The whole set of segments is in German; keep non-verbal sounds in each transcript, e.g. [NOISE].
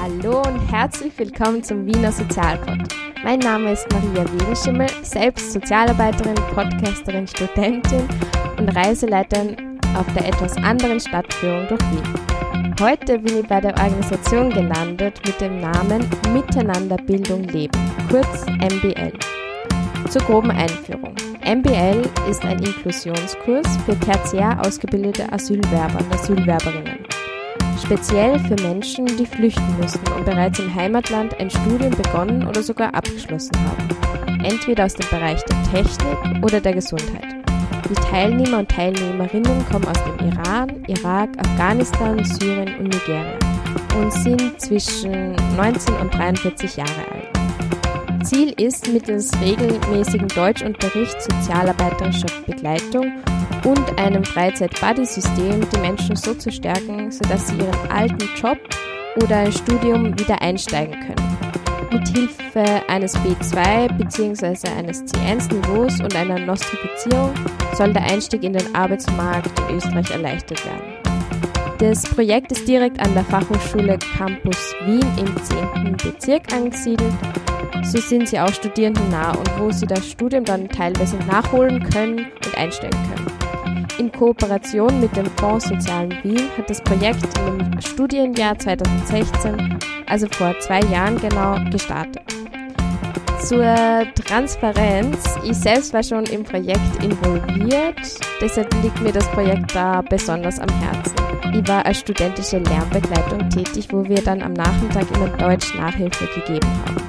Hallo und herzlich willkommen zum Wiener Sozialpod. Mein Name ist Maria Wegenschimmel, selbst Sozialarbeiterin, Podcasterin, Studentin und Reiseleiterin auf der etwas anderen Stadtführung durch Wien. Heute bin ich bei der Organisation gelandet mit dem Namen Miteinander Bildung Leben, kurz MBL. Zur groben Einführung. MBL ist ein Inklusionskurs für tertiär ausgebildete Asylwerber und Asylwerberinnen. Speziell für Menschen, die flüchten mussten und bereits im Heimatland ein Studium begonnen oder sogar abgeschlossen haben. Entweder aus dem Bereich der Technik oder der Gesundheit. Die Teilnehmer und Teilnehmerinnen kommen aus dem Iran, Irak, Afghanistan, Syrien und Nigeria und sind zwischen 19 und 43 Jahre alt. Ziel ist, mittels regelmäßigen Deutschunterricht, sozialarbeiterischer Begleitung und einem Freizeit-Buddy-System die Menschen so zu stärken, sodass sie ihren alten Job oder ein Studium wieder einsteigen können. Mit Hilfe eines B2 bzw. eines C1-Niveaus und einer Nostrifizierung soll der Einstieg in den Arbeitsmarkt in Österreich erleichtert werden. Das Projekt ist direkt an der Fachhochschule Campus Wien im 10. Bezirk angesiedelt. So sind sie auch studierendennah und wo sie das Studium dann teilweise nachholen können und einsteigen können. In Kooperation mit dem Fonds Sozialen Wien hat das Projekt im Studienjahr 2016, also vor zwei Jahren genau, gestartet. Zur Transparenz. Ich selbst war schon im Projekt involviert, deshalb liegt mir das Projekt da besonders am Herzen. Ich war als studentische Lernbegleitung tätig, wo wir dann am Nachmittag immer Deutsch Nachhilfe gegeben haben.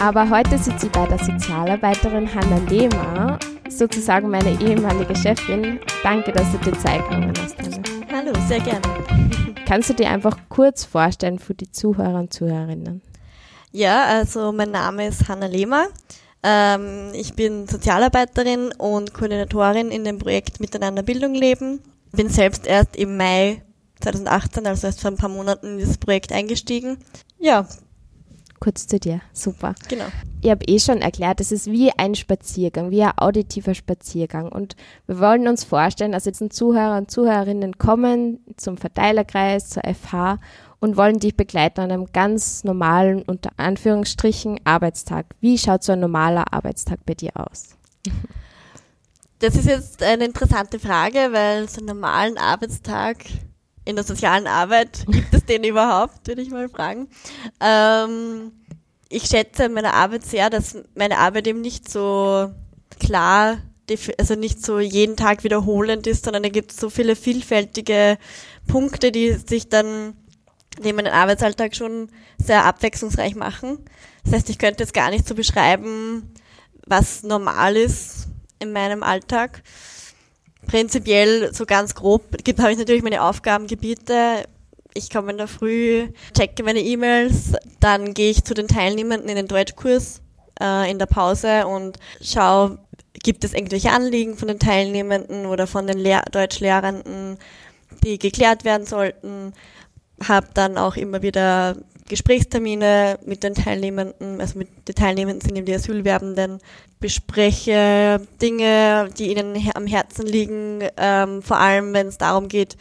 Aber heute sitze ich bei der Sozialarbeiterin Hanna Lehmer, sozusagen meine ehemalige Chefin. Danke, dass du dir Zeit genommen hast, Hanna. Hallo, sehr gerne. [LAUGHS] Kannst du dir einfach kurz vorstellen für die Zuhörer und Zuhörerinnen? Ja, also mein Name ist Hanna Lehmer. Ähm, ich bin Sozialarbeiterin und Koordinatorin in dem Projekt Miteinander Bildung leben. Bin selbst erst im Mai 2018, also erst vor ein paar Monaten in dieses Projekt eingestiegen. Ja, Kurz zu dir, super. genau. Ich habe eh schon erklärt, es ist wie ein Spaziergang, wie ein auditiver Spaziergang. Und wir wollen uns vorstellen, dass jetzt ein Zuhörer und Zuhörerinnen kommen zum Verteilerkreis, zur FH und wollen dich begleiten an einem ganz normalen, unter Anführungsstrichen, Arbeitstag. Wie schaut so ein normaler Arbeitstag bei dir aus? Das ist jetzt eine interessante Frage, weil so einen normalen Arbeitstag in der sozialen Arbeit, [LAUGHS] gibt es den überhaupt, würde ich mal fragen. Ähm, ich schätze meine Arbeit sehr, dass meine Arbeit eben nicht so klar, also nicht so jeden Tag wiederholend ist, sondern da gibt es so viele vielfältige Punkte, die sich dann die meinen Arbeitsalltag schon sehr abwechslungsreich machen. Das heißt, ich könnte jetzt gar nicht so beschreiben, was normal ist in meinem Alltag. Prinzipiell so ganz grob habe ich natürlich meine Aufgabengebiete. Ich komme in der Früh, checke meine E-Mails, dann gehe ich zu den Teilnehmenden in den Deutschkurs äh, in der Pause und schaue, gibt es irgendwelche Anliegen von den Teilnehmenden oder von den Lehr Deutschlehrenden, die geklärt werden sollten. Habe dann auch immer wieder Gesprächstermine mit den Teilnehmenden, also mit den Teilnehmenden sind eben die Asylwerbenden, bespreche Dinge, die ihnen am Herzen liegen, ähm, vor allem wenn es darum geht,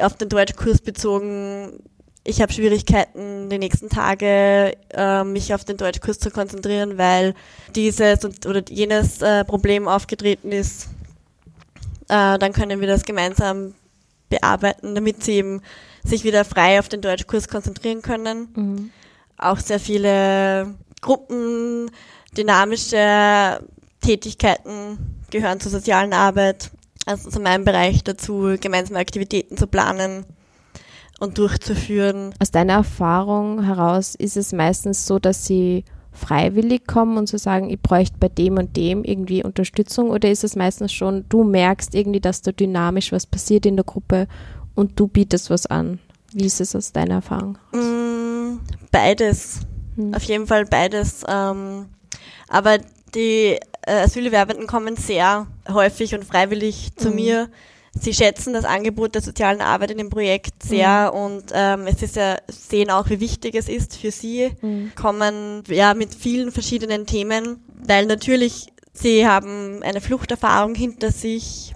auf den Deutschkurs bezogen, ich habe Schwierigkeiten, die nächsten Tage äh, mich auf den Deutschkurs zu konzentrieren, weil dieses und, oder jenes äh, Problem aufgetreten ist. Äh, dann können wir das gemeinsam bearbeiten, damit sie eben sich wieder frei auf den Deutschkurs konzentrieren können. Auch sehr viele Gruppen, dynamische Tätigkeiten gehören zur sozialen Arbeit. Also zu meinem Bereich dazu, gemeinsame Aktivitäten zu planen und durchzuführen. Aus deiner Erfahrung heraus ist es meistens so, dass sie freiwillig kommen und zu sagen, ich bräuchte bei dem und dem irgendwie Unterstützung oder ist es meistens schon, du merkst irgendwie, dass da dynamisch was passiert in der Gruppe und du bietest was an? Wie ist es aus deiner Erfahrung? Mm, beides. Hm. Auf jeden Fall beides. Ähm, aber die äh, Asylwerbenden kommen sehr häufig und freiwillig zu Mhm. mir. Sie schätzen das Angebot der sozialen Arbeit in dem Projekt sehr und ähm, es ist ja, sehen auch, wie wichtig es ist für sie, Mhm. kommen ja mit vielen verschiedenen Themen, weil natürlich sie haben eine Fluchterfahrung hinter sich,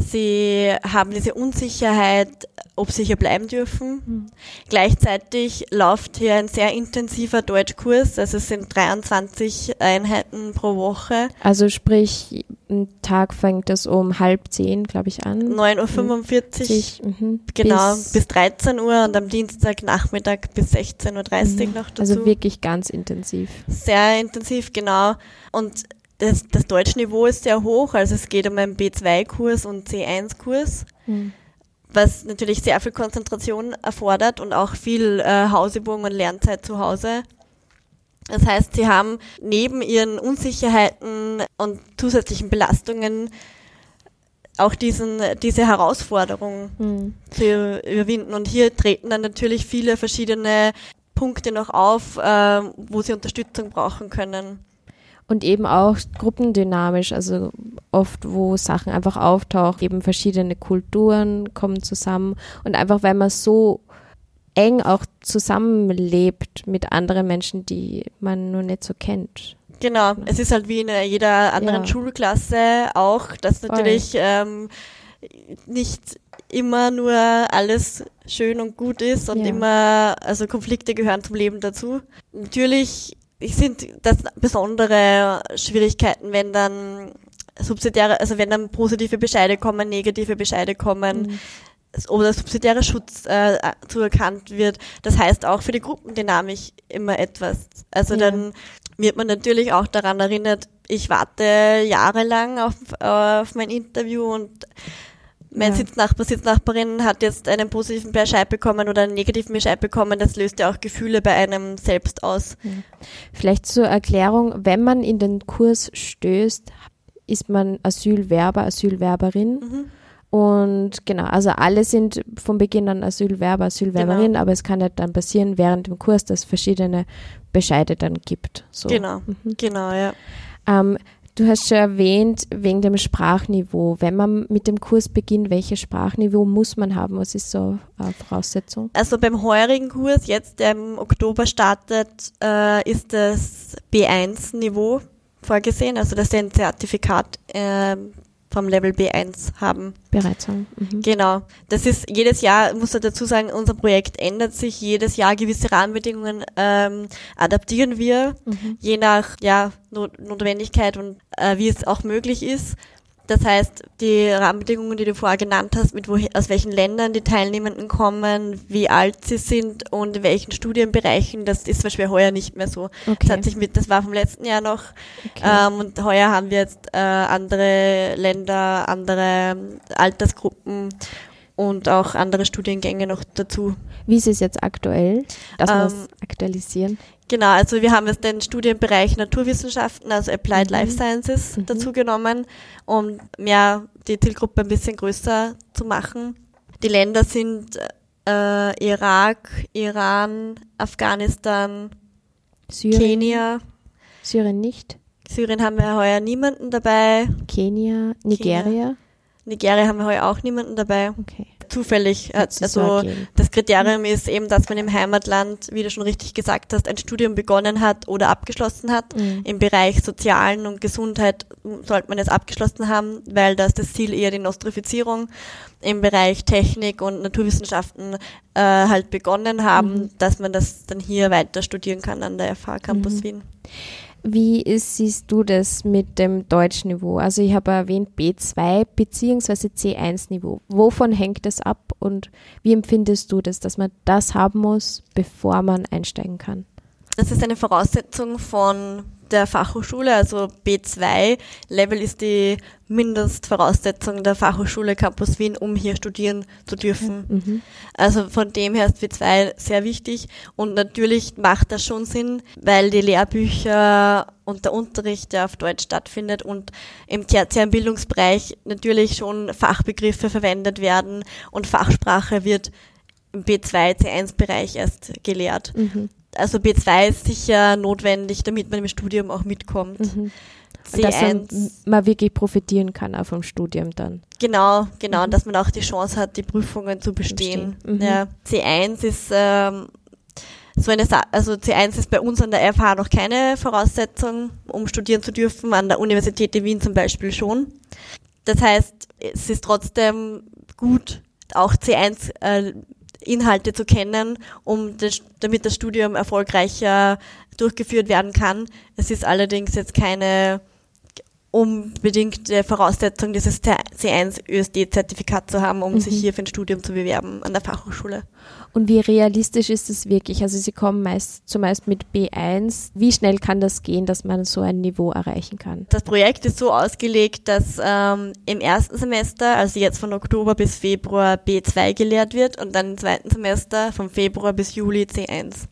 sie haben diese Unsicherheit, ob sie hier bleiben dürfen. Mhm. Gleichzeitig läuft hier ein sehr intensiver Deutschkurs, also es sind 23 Einheiten pro Woche. Also sprich, ein Tag fängt es um halb zehn, glaube ich, an. 9.45 Uhr, mhm. genau, bis, bis, 13 Uhr und am Dienstagnachmittag bis 16.30 Uhr mhm. noch dazu. Also wirklich ganz intensiv. Sehr intensiv, genau. Und das, das Deutschniveau ist sehr hoch, also es geht um einen B2-Kurs und C1-Kurs. Mhm was natürlich sehr viel Konzentration erfordert und auch viel äh, Hausübung und Lernzeit zu Hause. Das heißt, sie haben neben ihren Unsicherheiten und zusätzlichen Belastungen auch diesen, diese Herausforderung mhm. zu überwinden. Und hier treten dann natürlich viele verschiedene Punkte noch auf, äh, wo sie Unterstützung brauchen können und eben auch gruppendynamisch, also oft, wo Sachen einfach auftauchen, eben verschiedene Kulturen kommen zusammen und einfach, weil man so eng auch zusammenlebt mit anderen Menschen, die man nur nicht so kennt. Genau, es ist halt wie in jeder anderen ja. Schulklasse auch, dass natürlich ähm, nicht immer nur alles schön und gut ist und ja. immer, also Konflikte gehören zum Leben dazu. Natürlich sind das besondere Schwierigkeiten, wenn dann subsidiäre, also wenn dann positive Bescheide kommen, negative Bescheide kommen. Mhm oder subsidiärer Schutz äh, zuerkannt wird. Das heißt auch für die Gruppendynamik immer etwas. Also ja. dann wird man natürlich auch daran erinnert, ich warte jahrelang auf, auf mein Interview und mein ja. Sitznachbar, Sitznachbarin hat jetzt einen positiven Bescheid bekommen oder einen negativen Bescheid bekommen, das löst ja auch Gefühle bei einem selbst aus. Vielleicht zur Erklärung, wenn man in den Kurs stößt, ist man Asylwerber, Asylwerberin. Mhm. Und genau, also alle sind von Beginn an Asylwerber, Asylwerberin, genau. aber es kann ja dann passieren während dem Kurs, dass es verschiedene Bescheide dann gibt. So. Genau, mhm. genau, ja. Ähm, Du hast schon erwähnt, wegen dem Sprachniveau. Wenn man mit dem Kurs beginnt, welches Sprachniveau muss man haben? Was ist so eine Voraussetzung? Also beim heurigen Kurs, jetzt der im Oktober startet, äh, ist das B1-Niveau vorgesehen, also dass sie ein Zertifikat äh, vom Level B1 haben. Bereits haben. Mhm. Genau. Das ist jedes Jahr, muss ich dazu sagen, unser Projekt ändert sich. Jedes Jahr gewisse Rahmenbedingungen ähm, adaptieren wir, mhm. je nach ja, Notwendigkeit und äh, wie es auch möglich ist. Das heißt, die Rahmenbedingungen, die du vorher genannt hast, mit woher, aus welchen Ländern die Teilnehmenden kommen, wie alt sie sind und in welchen Studienbereichen, das ist zum Beispiel heuer nicht mehr so. Okay. Das hat sich mit, das war vom letzten Jahr noch. Okay. Ähm, und heuer haben wir jetzt äh, andere Länder, andere Altersgruppen und auch andere Studiengänge noch dazu. Wie ist es jetzt aktuell? Dass wir ähm, aktualisieren? Genau, also wir haben jetzt den Studienbereich Naturwissenschaften, also Applied mhm. Life Sciences mhm. dazu genommen, um mehr die Zielgruppe ein bisschen größer zu machen. Die Länder sind äh, Irak, Iran, Afghanistan, Syrien. Kenia. Syrien nicht. Syrien haben wir heuer niemanden dabei. Kenia, Nigeria. Kenia. Nigeria haben wir heuer auch niemanden dabei. Okay zufällig. Also das Kriterium ist eben, dass man im Heimatland, wie du schon richtig gesagt hast, ein Studium begonnen hat oder abgeschlossen hat. Mhm. Im Bereich Sozialen und Gesundheit sollte man es abgeschlossen haben, weil da ist das Ziel eher die Nostrifizierung. Im Bereich Technik und Naturwissenschaften äh, halt begonnen haben, mhm. dass man das dann hier weiter studieren kann an der FH Campus mhm. Wien. Wie ist, siehst du das mit dem Deutschniveau? Also ich habe erwähnt B2 bzw. C1-Niveau. Wovon hängt das ab und wie empfindest du das, dass man das haben muss, bevor man einsteigen kann? Das ist eine Voraussetzung von der Fachhochschule, also B2-Level ist die Mindestvoraussetzung der Fachhochschule Campus Wien, um hier studieren zu dürfen. Mhm. Also von dem her ist B2 sehr wichtig und natürlich macht das schon Sinn, weil die Lehrbücher und der Unterricht ja auf Deutsch stattfindet und im tertiären Bildungsbereich natürlich schon Fachbegriffe verwendet werden und Fachsprache wird im B2, C1-Bereich erst gelehrt. Mhm also B2 ist sicher notwendig, damit man im Studium auch mitkommt. Mhm. C1, dass man wirklich profitieren kann auch vom Studium dann. Genau, genau, mhm. dass man auch die Chance hat, die Prüfungen zu bestehen. bestehen. Mhm. Ja, C1 ist ähm, so eine, Sa also C1 ist bei uns an der FH noch keine Voraussetzung, um studieren zu dürfen, an der Universität in Wien zum Beispiel schon. Das heißt, es ist trotzdem gut, auch C1 äh, Inhalte zu kennen, um das, damit das Studium erfolgreicher durchgeführt werden kann. Es ist allerdings jetzt keine unbedingte Voraussetzung, dieses C1 ÖSD-Zertifikat zu haben, um mhm. sich hier für ein Studium zu bewerben an der Fachhochschule. Und wie realistisch ist das wirklich? Also Sie kommen meist zumeist mit B1. Wie schnell kann das gehen, dass man so ein Niveau erreichen kann? Das Projekt ist so ausgelegt, dass ähm, im ersten Semester, also jetzt von Oktober bis Februar B2 gelehrt wird und dann im zweiten Semester von Februar bis Juli C1.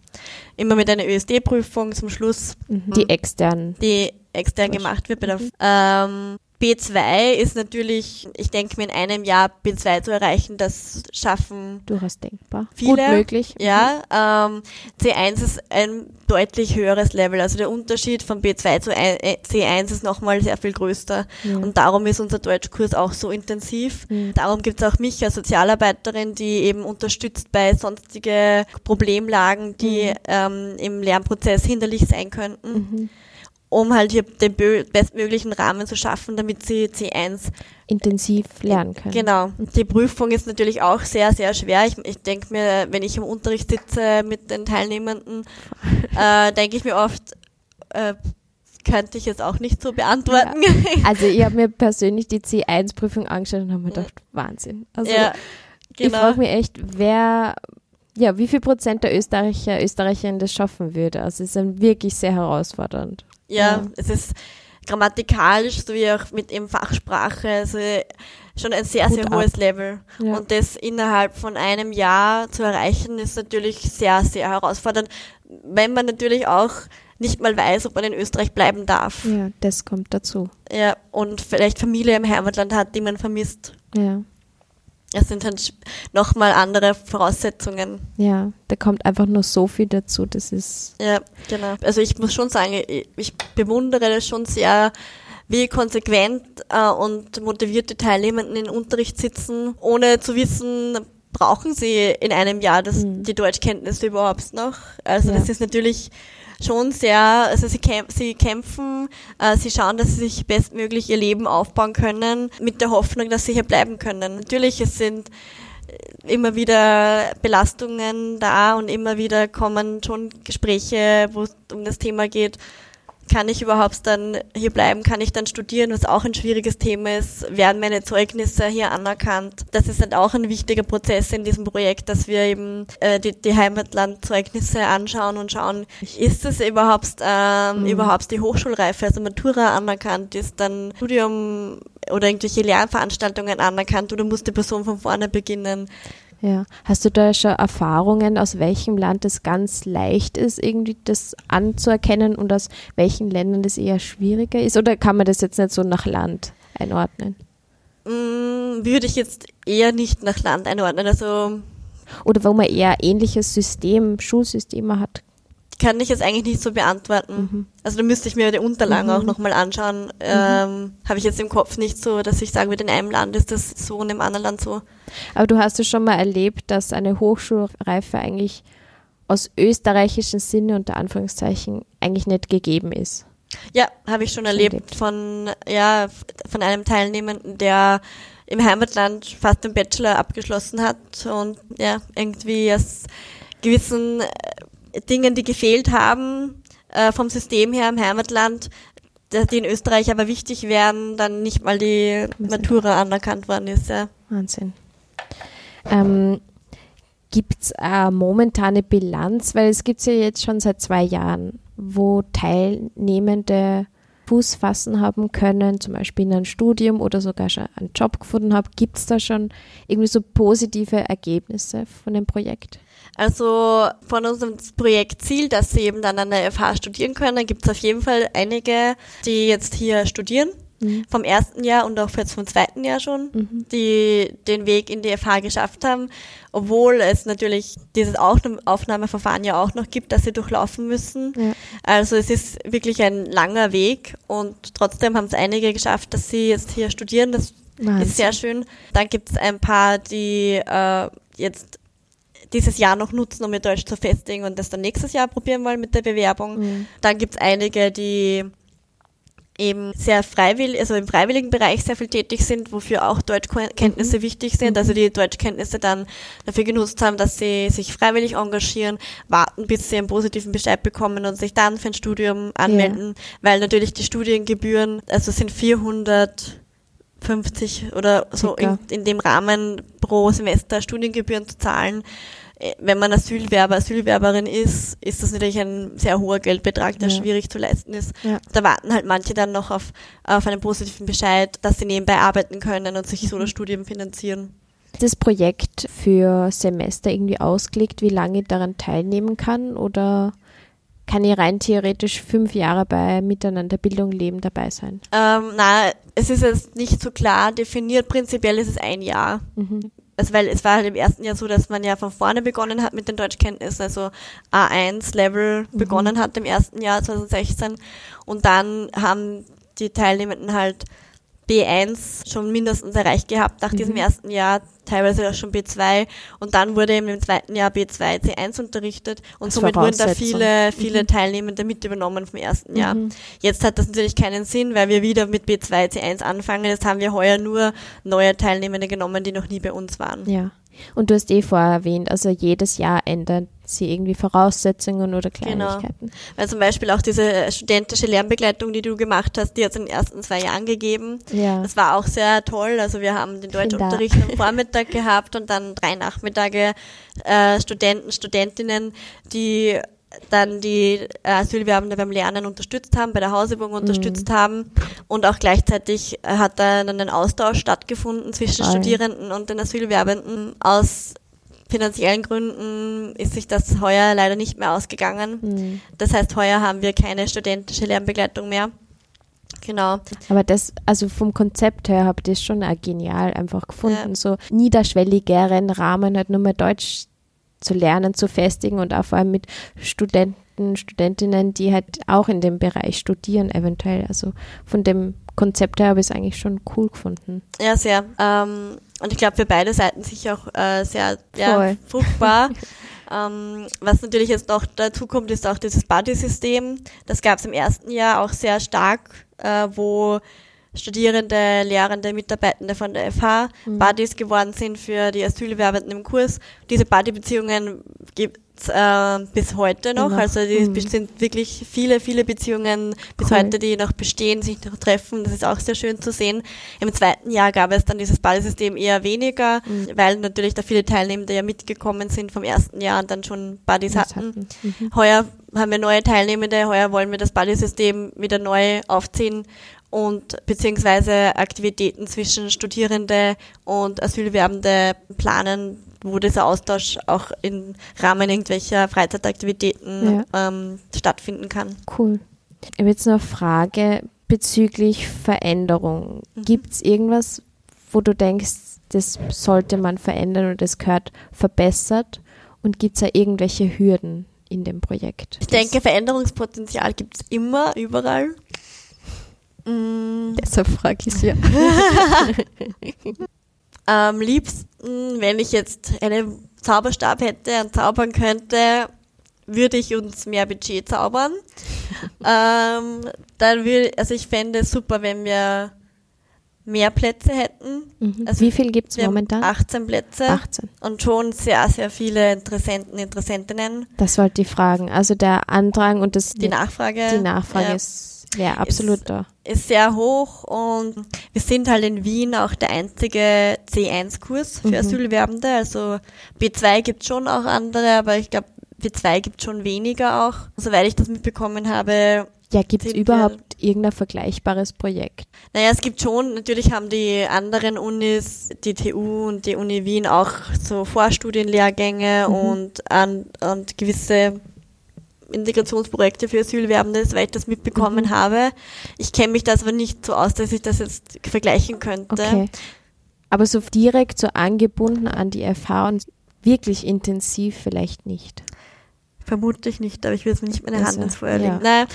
Immer mit einer ÖSD-Prüfung zum Schluss. Mhm. Die externen. Die extern gemacht wird bei der, ähm, B2 ist natürlich, ich denke mir in einem Jahr B2 zu erreichen, das schaffen durchaus denkbar. Viele. Gut möglich. Ja, ähm, C1 ist ein deutlich höheres Level. Also der Unterschied von B2 zu C1 ist nochmal sehr viel größer. Ja. Und darum ist unser Deutschkurs auch so intensiv. Mhm. Darum gibt es auch mich als Sozialarbeiterin, die eben unterstützt bei sonstige Problemlagen, die mhm. ähm, im Lernprozess hinderlich sein könnten. Mhm um halt hier den bestmöglichen Rahmen zu schaffen, damit sie C1 intensiv lernen können. Genau. Die Prüfung ist natürlich auch sehr, sehr schwer. Ich, ich denke mir, wenn ich im Unterricht sitze mit den Teilnehmenden, [LAUGHS] äh, denke ich mir oft, äh, könnte ich es auch nicht so beantworten. Ja. [LAUGHS] Also ich habe mir persönlich die C1-Prüfung angeschaut und habe mir gedacht, Wahnsinn. Also ja, genau. ich frage mich echt, wer ja, wie viel Prozent der Österreicher, Österreicherinnen das schaffen würde. Also es ist wirklich sehr herausfordernd. Ja, mhm. es ist grammatikalisch sowie auch mit eben Fachsprache, also schon ein sehr, Gut sehr hohes ab. Level. Ja. Und das innerhalb von einem Jahr zu erreichen, ist natürlich sehr, sehr herausfordernd, wenn man natürlich auch nicht mal weiß, ob man in Österreich bleiben darf. Ja, das kommt dazu. Ja, und vielleicht Familie im Heimatland hat, die man vermisst. Ja es sind halt nochmal andere Voraussetzungen. Ja, da kommt einfach nur so viel dazu, das ist. Ja, genau. Also ich muss schon sagen, ich bewundere das schon sehr, wie konsequent äh, und motivierte Teilnehmenden in Unterricht sitzen, ohne zu wissen, brauchen sie in einem Jahr das, mhm. die Deutschkenntnisse überhaupt noch. Also ja. das ist natürlich schon sehr, also sie, kämp sie kämpfen, äh, sie schauen, dass sie sich bestmöglich ihr Leben aufbauen können, mit der Hoffnung, dass sie hier bleiben können. Natürlich, es sind äh, immer wieder Belastungen da und immer wieder kommen schon Gespräche, wo es um das Thema geht, kann ich überhaupt dann hier bleiben, kann ich dann studieren, was auch ein schwieriges Thema ist, werden meine Zeugnisse hier anerkannt. Das ist halt auch ein wichtiger Prozess in diesem Projekt, dass wir eben äh, die, die Heimatlandzeugnisse anschauen und schauen, ist es überhaupt, ähm, mhm. überhaupt die Hochschulreife, also Matura anerkannt, ist dann Studium oder irgendwelche Lernveranstaltungen anerkannt oder muss die Person von vorne beginnen. Ja. Hast du da schon Erfahrungen, aus welchem Land es ganz leicht ist, irgendwie das anzuerkennen und aus welchen Ländern das eher schwieriger ist? Oder kann man das jetzt nicht so nach Land einordnen? Mm, würde ich jetzt eher nicht nach Land einordnen. Also oder wo man eher ähnliches System, Schulsysteme hat, kann ich jetzt eigentlich nicht so beantworten. Mhm. Also da müsste ich mir die Unterlagen mhm. auch nochmal anschauen. Mhm. Ähm, Habe ich jetzt im Kopf nicht so, dass ich sagen würde, in einem Land ist das so und im anderen Land so. Aber du hast es schon mal erlebt, dass eine Hochschulreife eigentlich aus österreichischen Sinne unter Anführungszeichen eigentlich nicht gegeben ist. Ja, habe ich schon erlebt, erlebt von ja von einem Teilnehmenden, der im Heimatland fast den Bachelor abgeschlossen hat und ja irgendwie aus gewissen Dingen, die gefehlt haben äh, vom System her im Heimatland, die in Österreich aber wichtig wären, dann nicht mal die Matura anerkannt worden ist. Ja. Wahnsinn. Ähm, gibt es momentane Bilanz, weil es gibt es ja jetzt schon seit zwei Jahren, wo Teilnehmende Fuß fassen haben können, zum Beispiel in einem Studium oder sogar schon einen Job gefunden haben. Gibt es da schon irgendwie so positive Ergebnisse von dem Projekt? Also von unserem Projektziel, dass sie eben dann an der FH studieren können, gibt es auf jeden Fall einige, die jetzt hier studieren. Mhm. Vom ersten Jahr und auch jetzt vom zweiten Jahr schon, mhm. die den Weg in die FH geschafft haben, obwohl es natürlich dieses Aufnahmeverfahren ja auch noch gibt, das sie durchlaufen müssen. Ja. Also es ist wirklich ein langer Weg und trotzdem haben es einige geschafft, dass sie jetzt hier studieren. Das Wahnsinn. ist sehr schön. Dann gibt es ein paar, die äh, jetzt dieses Jahr noch nutzen, um ihr Deutsch zu festigen und das dann nächstes Jahr probieren wollen mit der Bewerbung. Mhm. Dann gibt's einige, die eben sehr freiwillig, also im freiwilligen Bereich sehr viel tätig sind, wofür auch Deutschkenntnisse wichtig sind, also die Deutschkenntnisse dann dafür genutzt haben, dass sie sich freiwillig engagieren, warten, bis sie einen positiven Bescheid bekommen und sich dann für ein Studium anmelden, weil natürlich die Studiengebühren, also sind 450 oder so in, in dem Rahmen pro Semester Studiengebühren zu zahlen. Äh, Wenn man Asylwerber, Asylwerberin ist, ist das natürlich ein sehr hoher Geldbetrag, der Ja. schwierig zu leisten ist. Ja. Da warten halt manche dann noch auf, auf einen positiven Bescheid, dass sie nebenbei arbeiten können und sich so Mhm. das Studium finanzieren. Ist das Projekt für Semester irgendwie ausgelegt, wie lange ich daran teilnehmen kann? Oder kann ich rein theoretisch fünf Jahre bei Miteinander Bildung Leben dabei sein? Ähm, na, es ist jetzt nicht so klar definiert. Prinzipiell ist es ein Jahr. Mhm. Also, weil es war halt im ersten Jahr so, dass man ja von vorne begonnen hat mit den Deutschkenntnissen, also A1-Level Mhm. begonnen hat im ersten Jahr 2016. Und dann haben die Teilnehmenden halt B1 schon mindestens erreicht gehabt nach diesem Mhm. ersten Jahr, teilweise auch schon B2 und dann wurde eben im zweiten Jahr B2, C1 unterrichtet und Als somit wurden da viele, viele Mhm. Teilnehmende mit übernommen vom ersten Jahr. Mhm. Jetzt hat das natürlich keinen Sinn, weil wir wieder mit B2, C1 anfangen. Jetzt haben wir heuer nur neue Teilnehmende genommen, die noch nie bei uns waren. Ja. Und du hast eh vorher erwähnt, also jedes Jahr ändern sie irgendwie Voraussetzungen oder Genau. Kleinigkeiten. Weil zum Beispiel auch diese studentische Lernbegleitung, die du gemacht hast, die hat es in den ersten zwei Jahren gegeben. Ja. Das war auch sehr toll. Also wir haben den Deutschunterricht am Vormittag [LAUGHS] gehabt und dann drei Nachmittage äh, Studenten, Studentinnen, die dann die äh, Asylwerbende beim Lernen unterstützt haben, bei der Hausübung Mhm. unterstützt haben und auch gleichzeitig äh, hat dann ein Austausch stattgefunden zwischen Toll. Studierenden und den Asylwerbenden. Aus finanziellen Gründen ist sich das heuer leider nicht mehr ausgegangen. Mhm. Das heißt, heuer haben wir keine studentische Lernbegleitung mehr. Genau. Aber das, also vom Konzept her habe ich das schon genial einfach gefunden. Ja. So niederschwelligeren Rahmen halt nur mal Deutsch zu lernen, zu festigen und auch vor allem mit Studenten, Studentinnen, die halt auch in dem Bereich studieren eventuell. Also von dem Konzept her habe ich es eigentlich schon cool gefunden. Ja, sehr. Ähm, und ich glaube, für beide Seiten sicher auch äh, sehr ja, fruchtbar. [LAUGHS] ähm, was natürlich jetzt noch dazu kommt, ist auch dieses Buddy-System. Das gab es im ersten Jahr auch sehr stark, äh, wo Studierende, Lehrende, Mitarbeitende von der FH Buddies geworden sind für die Asylwerbenden im Kurs. Diese Buddy-Beziehungen gibt es äh, bis heute noch. Noch. Also die Mhm. sind wirklich viele, viele Beziehungen bis Cool. heute, die noch bestehen, sich noch treffen. Das ist auch sehr schön zu sehen. Im zweiten Jahr gab es dann dieses Buddy-System eher weniger, Mhm. weil natürlich da viele Teilnehmende ja mitgekommen sind vom ersten Jahr und dann schon Buddies Das hatten. hatten. Mhm. Heuer haben wir neue Teilnehmende, heuer wollen wir das Buddy-System wieder neu aufziehen und beziehungsweise Aktivitäten zwischen Studierende und Asylwerbende planen, wo dieser Austausch auch im Rahmen irgendwelcher Freizeitaktivitäten ähm, stattfinden kann. Cool. Ich habe jetzt noch eine Frage bezüglich Veränderung. Mhm. Gibt es irgendwas, wo du denkst, das sollte man verändern oder das gehört verbessert? Und gibt es da irgendwelche Hürden in dem Projekt? Ich denke, Veränderungspotenzial gibt es immer, überall. Mm, deshalb frage ich ja. [LAUGHS] Am liebsten, wenn ich jetzt einen Zauberstab hätte und zaubern könnte, würde ich uns mehr Budget zaubern. [LAUGHS] ähm, dann würde, also ich fände es super, wenn wir mehr Plätze hätten. Mhm. Also Wie viel gibt es momentan? 18 Plätze 18. und schon sehr, sehr viele Interessenten, Interessentinnen. Das wollte ich fragen. Also der Andrang und das, Die Nachfrage, die Nachfrage ja, ist ja absolut Ist- da. ist sehr hoch und wir sind halt in Wien auch der einzige C1-Kurs für Mhm. Asylwerbende. Also B2 gibt schon auch andere, aber ich glaube, B2 gibt schon weniger auch. Soweit ich das mitbekommen habe, Ja, gibt es überhaupt irgendein vergleichbares Projekt? naja, es gibt schon, natürlich haben die anderen Unis, die TU und die Uni Wien auch so Vorstudienlehrgänge Mhm. und, an, und gewisse Integrationsprojekte für Asylwerbende, soweit ich das mitbekommen Mhm. habe. Ich kenne mich da aber nicht so aus, dass ich das jetzt vergleichen könnte. Okay. Aber so direkt so angebunden an die und wirklich intensiv vielleicht nicht. Vermute ich nicht, aber ich will jetzt nicht meine Hand Also, ins Feuer ja. legen. Nein,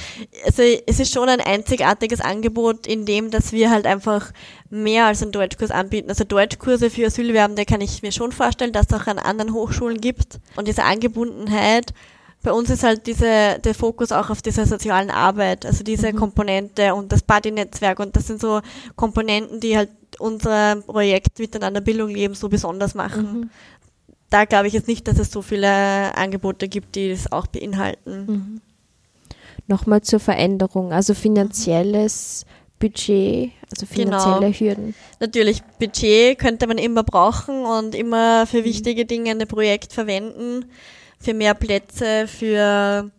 also es ist schon ein einzigartiges Angebot, in dem, dass wir halt einfach mehr als einen Deutschkurs anbieten. Also Deutschkurse für Asylwerbende kann ich mir schon vorstellen, dass es auch an anderen Hochschulen gibt. Und diese Angebundenheit, bei uns ist halt diese, der Fokus auch auf dieser sozialen Arbeit, also diese Mhm. Komponente und das Buddy-Netzwerk und das sind so Komponenten, die halt unser Projekt Miteinander Bildung leben so besonders machen Mhm. da glaube ich jetzt nicht, dass es so viele Angebote gibt, die das auch beinhalten. Mhm. Nochmal zur Veränderung, also finanzielles Budget, also Genau. finanzielle Hürden. Natürlich, Budget könnte man immer brauchen und immer Mhm. für wichtige Dinge ein Projekt verwenden, für mehr Plätze, für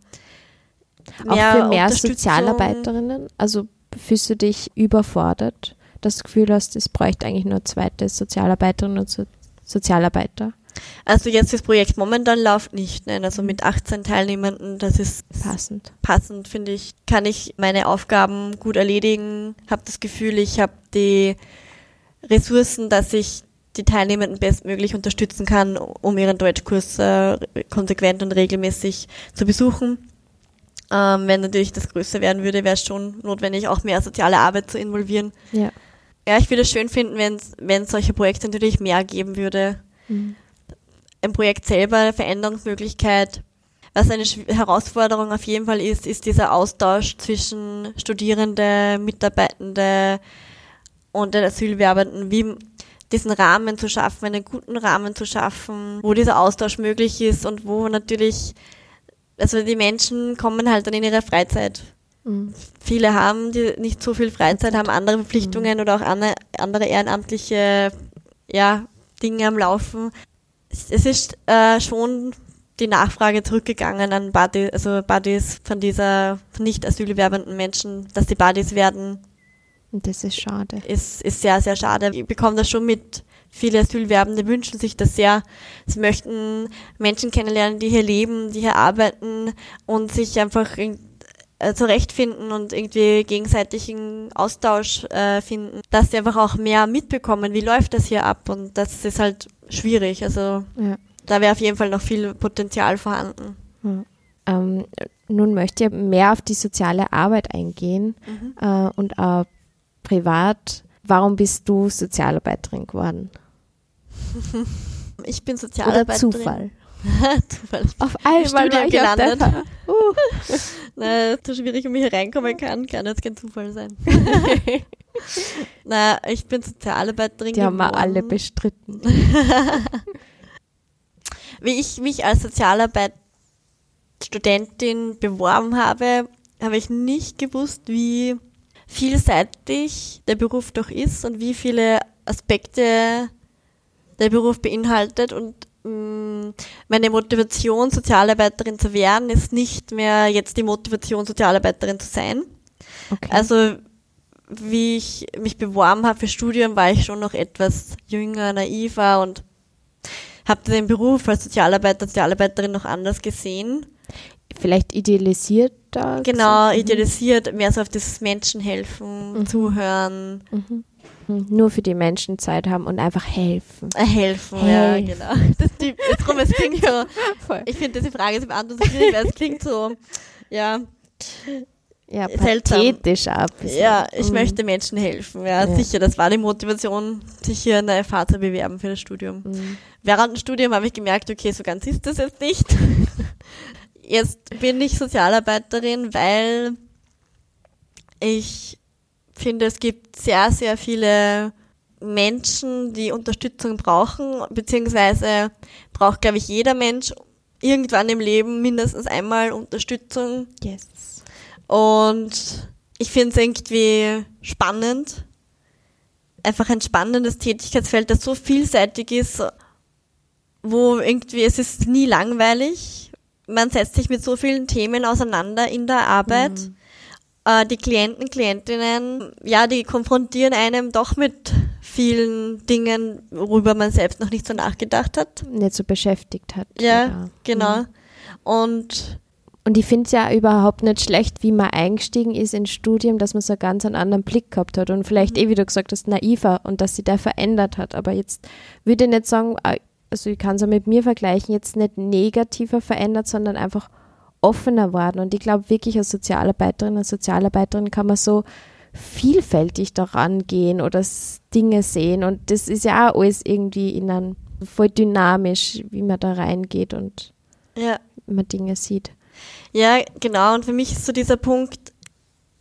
Auch mehr für mehr. Sozialarbeiterinnen. Also fühlst du dich überfordert, dass du das Gefühl hast, es bräuchte eigentlich nur zweite Sozialarbeiterinnen und so Sozialarbeiter? Also jetzt das Projekt momentan läuft nicht, nein, also mit 18 Teilnehmenden, das ist Passend. passend, finde ich, kann ich meine Aufgaben gut erledigen, habe das Gefühl, ich habe die Ressourcen, dass ich die Teilnehmenden bestmöglich unterstützen kann, um ihren Deutschkurs äh, konsequent und regelmäßig zu besuchen. Ähm, wenn natürlich das größer werden würde, wäre es schon notwendig, auch mehr soziale Arbeit zu involvieren. Ja. Ja, ich würde es schön finden, wenn es solche Projekte natürlich mehr geben würde Mhm. im Projekt selber eine Veränderungsmöglichkeit. Was eine Herausforderung auf jeden Fall ist, ist dieser Austausch zwischen Studierende, Mitarbeitende und den Asylwerbenden, wie diesen Rahmen zu schaffen, einen guten Rahmen zu schaffen, wo dieser Austausch möglich ist und wo natürlich, also die Menschen kommen halt dann in ihre Freizeit. Mhm. Viele haben die nicht so viel Freizeit, haben andere Verpflichtungen oder auch andere, andere ehrenamtliche ja, Dinge am Laufen. Es es ist äh, schon die Nachfrage zurückgegangen an Buddies, also Buddies von dieser von nicht asylwerbenden Menschen, dass die Buddies werden, Und das ist schade. ist, ist sehr, sehr schade. Ich bekomme das schon mit. Viele Asylwerbende wünschen sich das sehr. Sie möchten Menschen kennenlernen, die hier leben, die hier arbeiten und sich einfach in- äh, zurechtfinden und irgendwie gegenseitigen Austausch äh, finden, dass sie einfach auch mehr mitbekommen, wie läuft das hier ab und das ist halt schwierig. Also Ja. da wäre auf jeden Fall noch viel Potenzial vorhanden. Ähm, nun möchte ich mehr auf die soziale Arbeit eingehen äh, und auch privat. Warum bist du Sozialarbeiterin geworden? Ich bin Oder Sozialarbeiterin. Zufall? [LAUGHS] Zufall. Auf einmal war ich gelandet. [LAUGHS] Uh. Na, zu schwierig, um hier reinkommen kann, kann jetzt kein Zufall sein. [LAUGHS] Na, ich bin Sozialarbeiterin Die haben wir geworden. alle bestritten. Wie ich mich als Sozialarbeit-Studentin beworben habe, habe ich nicht gewusst, wie vielseitig der Beruf doch ist und wie viele Aspekte der Beruf beinhaltet und mh, meine Motivation, Sozialarbeiterin zu werden, ist nicht mehr jetzt die Motivation, Sozialarbeiterin zu sein. Okay. Also wie ich mich beworben habe für Studium, war ich schon noch etwas jünger, naiver und habe den Beruf als Sozialarbeiter, Sozialarbeiterin noch anders gesehen. Vielleicht idealisiert da. Genau, gesehen? idealisiert, mehr so auf das Menschenhelfen, Zuhören, Mhm. Mhm. Nur für die Menschen Zeit haben und einfach helfen. äh, helfen. Ja, genau. Das, die, drum, es klingt so, [LAUGHS] Voll. ich finde diese Frage so schwierig, weil es klingt so, ja, Ja, pathetisch bisschen. ja, ich Mhm. möchte Menschen helfen. Ja, Ja. sicher, das war die Motivation, sich hier in der FH zu bewerben für das Studium. Mhm. Während dem Studium habe ich gemerkt, okay, so ganz ist das jetzt nicht. Jetzt bin ich Sozialarbeiterin, weil ich finde, es gibt sehr, sehr viele Menschen, die Unterstützung brauchen, beziehungsweise braucht, glaube ich, jeder Mensch irgendwann im Leben mindestens einmal Unterstützung. Yes. Und ich finde es irgendwie spannend. Einfach ein spannendes Tätigkeitsfeld, das so vielseitig ist, wo irgendwie, es ist nie langweilig. Man setzt sich mit so vielen Themen auseinander in der Arbeit. Mhm. Äh, die Klienten, Klientinnen, ja, die konfrontieren einem doch mit vielen Dingen, worüber man selbst noch nicht so nachgedacht hat. Nicht so beschäftigt hat. Ja, oder- genau. Mhm. Und Und ich finde es ja überhaupt nicht schlecht, wie man eingestiegen ist ins Studium, dass man so einen ganz einen anderen Blick gehabt hat und vielleicht eh, wie du gesagt hast, naiver und dass sich der verändert hat. Aber jetzt würde ich nicht sagen, äh, also ich kann es ja mit mir vergleichen, jetzt nicht negativer verändert, sondern einfach offener worden. Und ich glaube wirklich als Sozialarbeiterin, als Sozialarbeiterin kann man so vielfältig daran gehen oder Dinge sehen. Und das ist ja auch alles irgendwie in einem voll dynamisch, wie man da reingeht und Ja. man Dinge sieht. Ja, genau. Und für mich ist so dieser Punkt,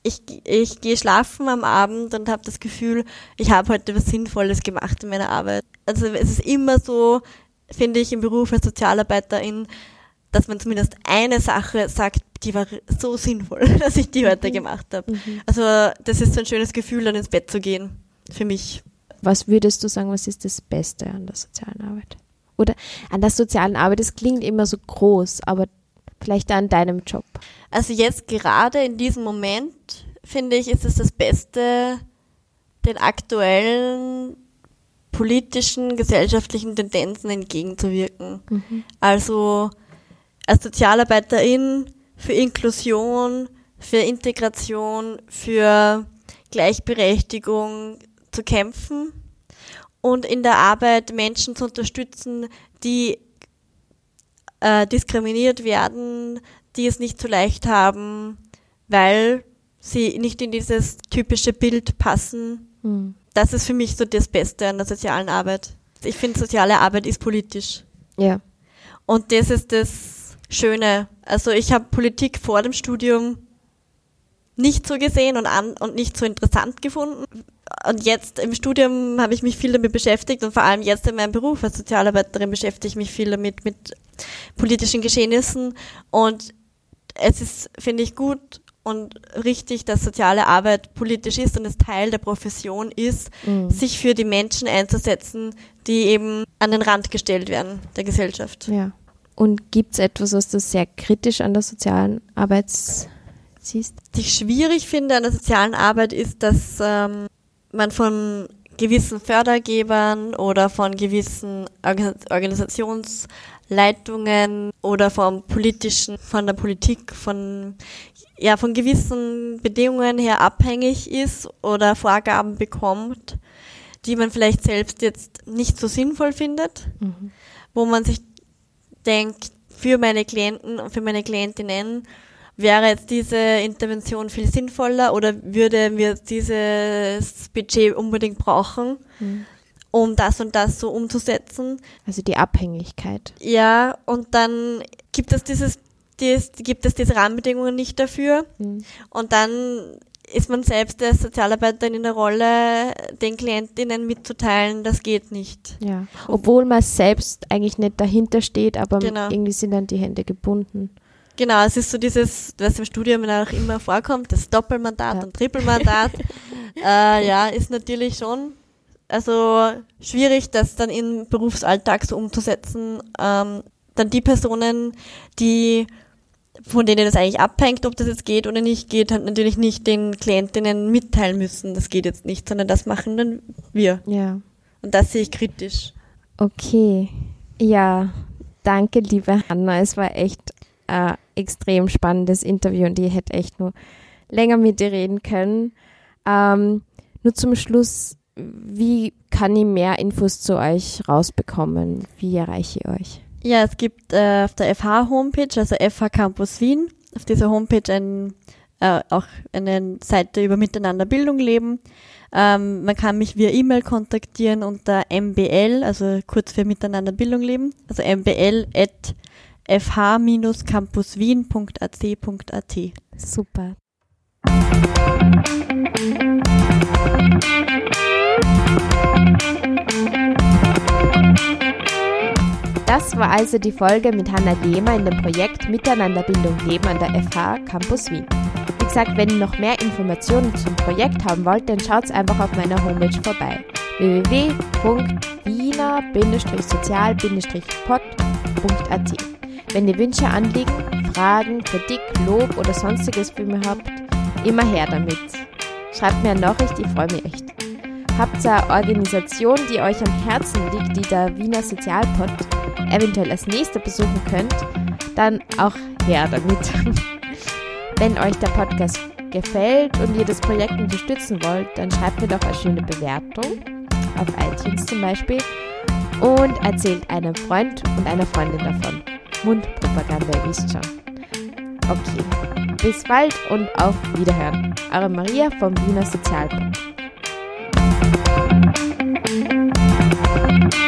ich, ich gehe schlafen am Abend und habe das Gefühl, ich habe heute was Sinnvolles gemacht in meiner Arbeit. Also es ist immer so, finde ich, im Beruf als Sozialarbeiterin, dass man zumindest eine Sache sagt, die war so sinnvoll, [LAUGHS] dass ich die heute gemacht habe. Also das ist so ein schönes Gefühl, dann ins Bett zu gehen, für mich. Was würdest du sagen, was ist das Beste an der sozialen Arbeit? Oder an der sozialen Arbeit, das klingt immer so groß, aber vielleicht an deinem Job. Also jetzt gerade in diesem Moment, finde ich, ist es das Beste, den aktuellen politischen, gesellschaftlichen Tendenzen entgegenzuwirken. Also als Sozialarbeiterin für Inklusion, für Integration, für Gleichberechtigung zu kämpfen und in der Arbeit Menschen zu unterstützen, die äh, diskriminiert werden, die es nicht so leicht haben, weil sie nicht in dieses typische Bild passen. Hm. Das ist für mich so das Beste an der sozialen Arbeit. Ich finde, soziale Arbeit ist politisch. Ja. Und das ist das Schöne. Also ich habe Politik vor dem Studium nicht so gesehen und, an, und nicht so interessant gefunden. Und jetzt im Studium habe ich mich viel damit beschäftigt und vor allem jetzt in meinem Beruf als Sozialarbeiterin beschäftige ich mich viel damit, mit politischen Geschehnissen. Und es ist, finde ich, gut und richtig, dass soziale Arbeit politisch ist und es Teil der Profession ist, Mhm. sich für die Menschen einzusetzen, die eben an den Rand gestellt werden der Gesellschaft. ja. Und gibt es etwas, was du sehr kritisch an der sozialen Arbeit siehst? Was ich schwierig finde an der sozialen Arbeit ist, dass ähm, man von gewissen Fördergebern oder von gewissen Organ Organisationsleitungen oder vom politischen, von der Politik, von ja, von gewissen Bedingungen her abhängig ist oder Vorgaben bekommt, die man vielleicht selbst jetzt nicht so sinnvoll findet, wo man sich denkt, für meine Klienten und für meine Klientinnen wäre jetzt diese Intervention viel sinnvoller oder würde wir dieses Budget unbedingt brauchen, um das und das so umzusetzen. Also die Abhängigkeit. Ja, und dann gibt es dieses, dies, gibt es diese Rahmenbedingungen nicht dafür. Mhm. Und dann ist man selbst als Sozialarbeiterin in der Rolle, den Klientinnen mitzuteilen, das geht nicht. Ja. Obwohl man selbst eigentlich nicht dahinter steht, aber Genau. irgendwie sind dann die Hände gebunden. Genau, es ist so dieses, was im Studium auch immer vorkommt, das Doppelmandat Ja. und Trippelmandat. [LAUGHS] äh, ja, ist natürlich schon also schwierig, das dann im Berufsalltag so umzusetzen. Ähm, dann die Personen, die von denen es eigentlich abhängt, ob das jetzt geht oder nicht geht, halt natürlich nicht den Klientinnen mitteilen müssen, das geht jetzt nicht, sondern das machen dann wir. Ja. Und das sehe ich kritisch. Okay. Ja, danke, liebe Hanna. Es war echt ein extrem spannendes Interview und ich hätte echt nur länger mit dir reden können. Ähm, nur zum Schluss, wie kann ich mehr Infos zu euch rausbekommen? Wie erreiche ich euch? Ja, es gibt äh, auf der FH-Homepage, also FH Campus Wien, auf dieser Homepage ein, äh, auch eine Seite über Miteinander Bildung leben. Ähm, man kann mich via E-Mail kontaktieren unter mbl, also kurz für Miteinander Bildung leben, also mbl at fh-campuswien.ac.at. Super. Das war also die Folge mit Hanna Lehmer in dem Projekt Miteinanderbildung Leben an der FH Campus Wien. Wie gesagt, wenn ihr noch mehr Informationen zum Projekt haben wollt, dann schaut einfach auf meiner Homepage vorbei. www.wiener-sozial-pod.at Wenn ihr Wünsche, Anliegen, Fragen, Kritik, Lob oder sonstiges für mich habt, immer her damit. Schreibt mir eine Nachricht, ich freue mich echt. Habt ihr eine Organisation, die euch am Herzen liegt, die der Wiener Sozialpod eventuell als nächster besuchen könnt, dann auch her damit. [LAUGHS] Wenn euch der Podcast gefällt und ihr das Projekt unterstützen wollt, dann schreibt mir doch eine schöne Bewertung, auf iTunes zum Beispiel, und erzählt einem Freund und einer Freundin davon. Mundpropaganda, ihr wisst schon. Okay, bis bald und auf Wiederhören. Eure Maria vom Wiener Thank you.